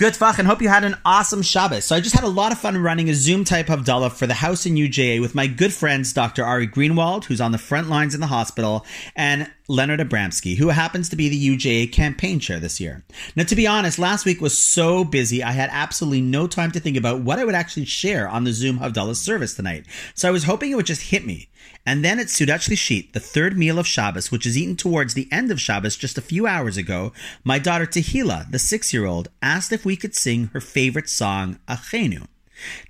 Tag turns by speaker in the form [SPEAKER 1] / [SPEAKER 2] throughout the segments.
[SPEAKER 1] Good voch, and hope you had an awesome Shabbos. So I just had a lot of fun running a Zoom type Havdalah for the house in UJA with my good friends Dr. Ari Greenwald, who's on the front lines in the hospital, and Leonard Abramsky, who happens to be the UJA campaign chair this year. Now, to be honest, last week was so busy, I had absolutely no time to think about what I would actually share on the Zoom Havdalah service tonight. So I was hoping it would just hit me. And then at Seudat Shlishit, the third meal of Shabbos, which is eaten towards the end of Shabbos just a few hours ago, my daughter Tehila, the six year old, asked if we could sing her favorite song, Achenu.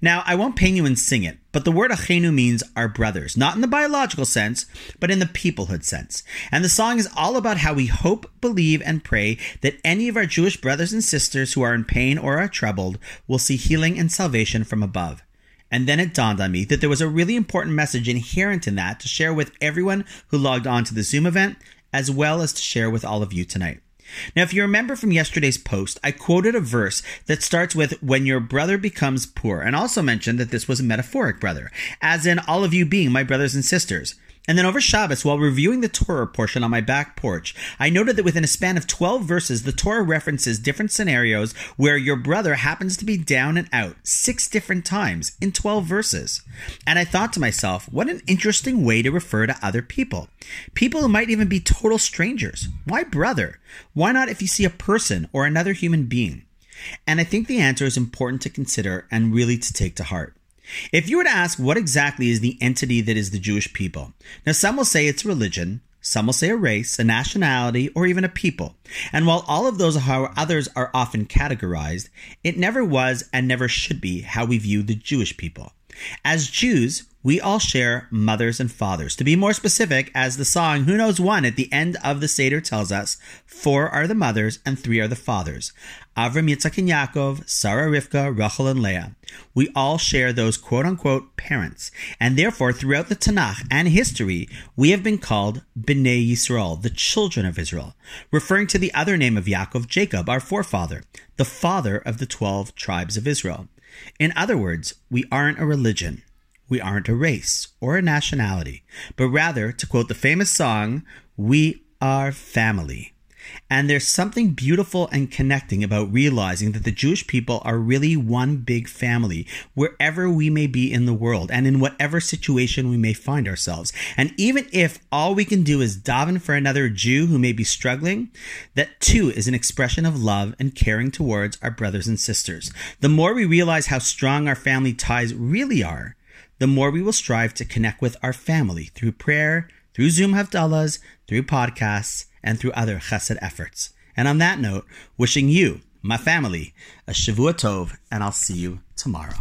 [SPEAKER 1] Now, I won't pain you and sing it, but the word Achenu means our brothers, not in the biological sense, but in the peoplehood sense. And the song is all about how we hope, believe, and pray that any of our Jewish brothers and sisters who are in pain or are troubled will see healing and salvation from above. And then it dawned on me that there was a really important message inherent in that to share with everyone who logged on to the Zoom event, as well as to share with all of you tonight. Now, if you remember from yesterday's post, I quoted a verse that starts with, When your brother becomes poor, and also mentioned that this was a metaphoric brother, as in all of you being my brothers and sisters. And then over Shabbos, while reviewing the Torah portion on my back porch, I noted that within a span of 12 verses, the Torah references different scenarios where your brother happens to be down and out six different times in 12 verses. And I thought to myself, what an interesting way to refer to other people. People who might even be total strangers. Why brother? Why not if you see a person or another human being? And I think the answer is important to consider and really to take to heart. If you were to ask what exactly is the entity that is the Jewish people, now some will say it's religion, some will say a race, a nationality, or even a people. And while all of those are how others are often categorized, it never was and never should be how we view the Jewish people. As Jews, we all share mothers and fathers. To be more specific, as the song Who Knows One at the end of the Seder tells us, four are the mothers and three are the fathers. Avram, Yitzchak, and Yaakov, Sarah, Rivka, Rachel, and Leah. We all share those quote unquote parents. And therefore, throughout the Tanakh and history, we have been called Bnei Yisrael, the children of Israel, referring to the other name of Yaakov, Jacob, our forefather, the father of the 12 tribes of Israel. In other words, we aren't a religion. We aren't a race or a nationality, but rather, to quote the famous song, we are family. And there's something beautiful and connecting about realizing that the Jewish people are really one big family, wherever we may be in the world and in whatever situation we may find ourselves. And even if all we can do is daven for another Jew who may be struggling, that too is an expression of love and caring towards our brothers and sisters. The more we realize how strong our family ties really are, the more we will strive to connect with our family through prayer, through Zoom Havdalahs, through podcasts, and through other chesed efforts. And on that note, wishing you, my family, a Shavua Tov, and I'll see you tomorrow.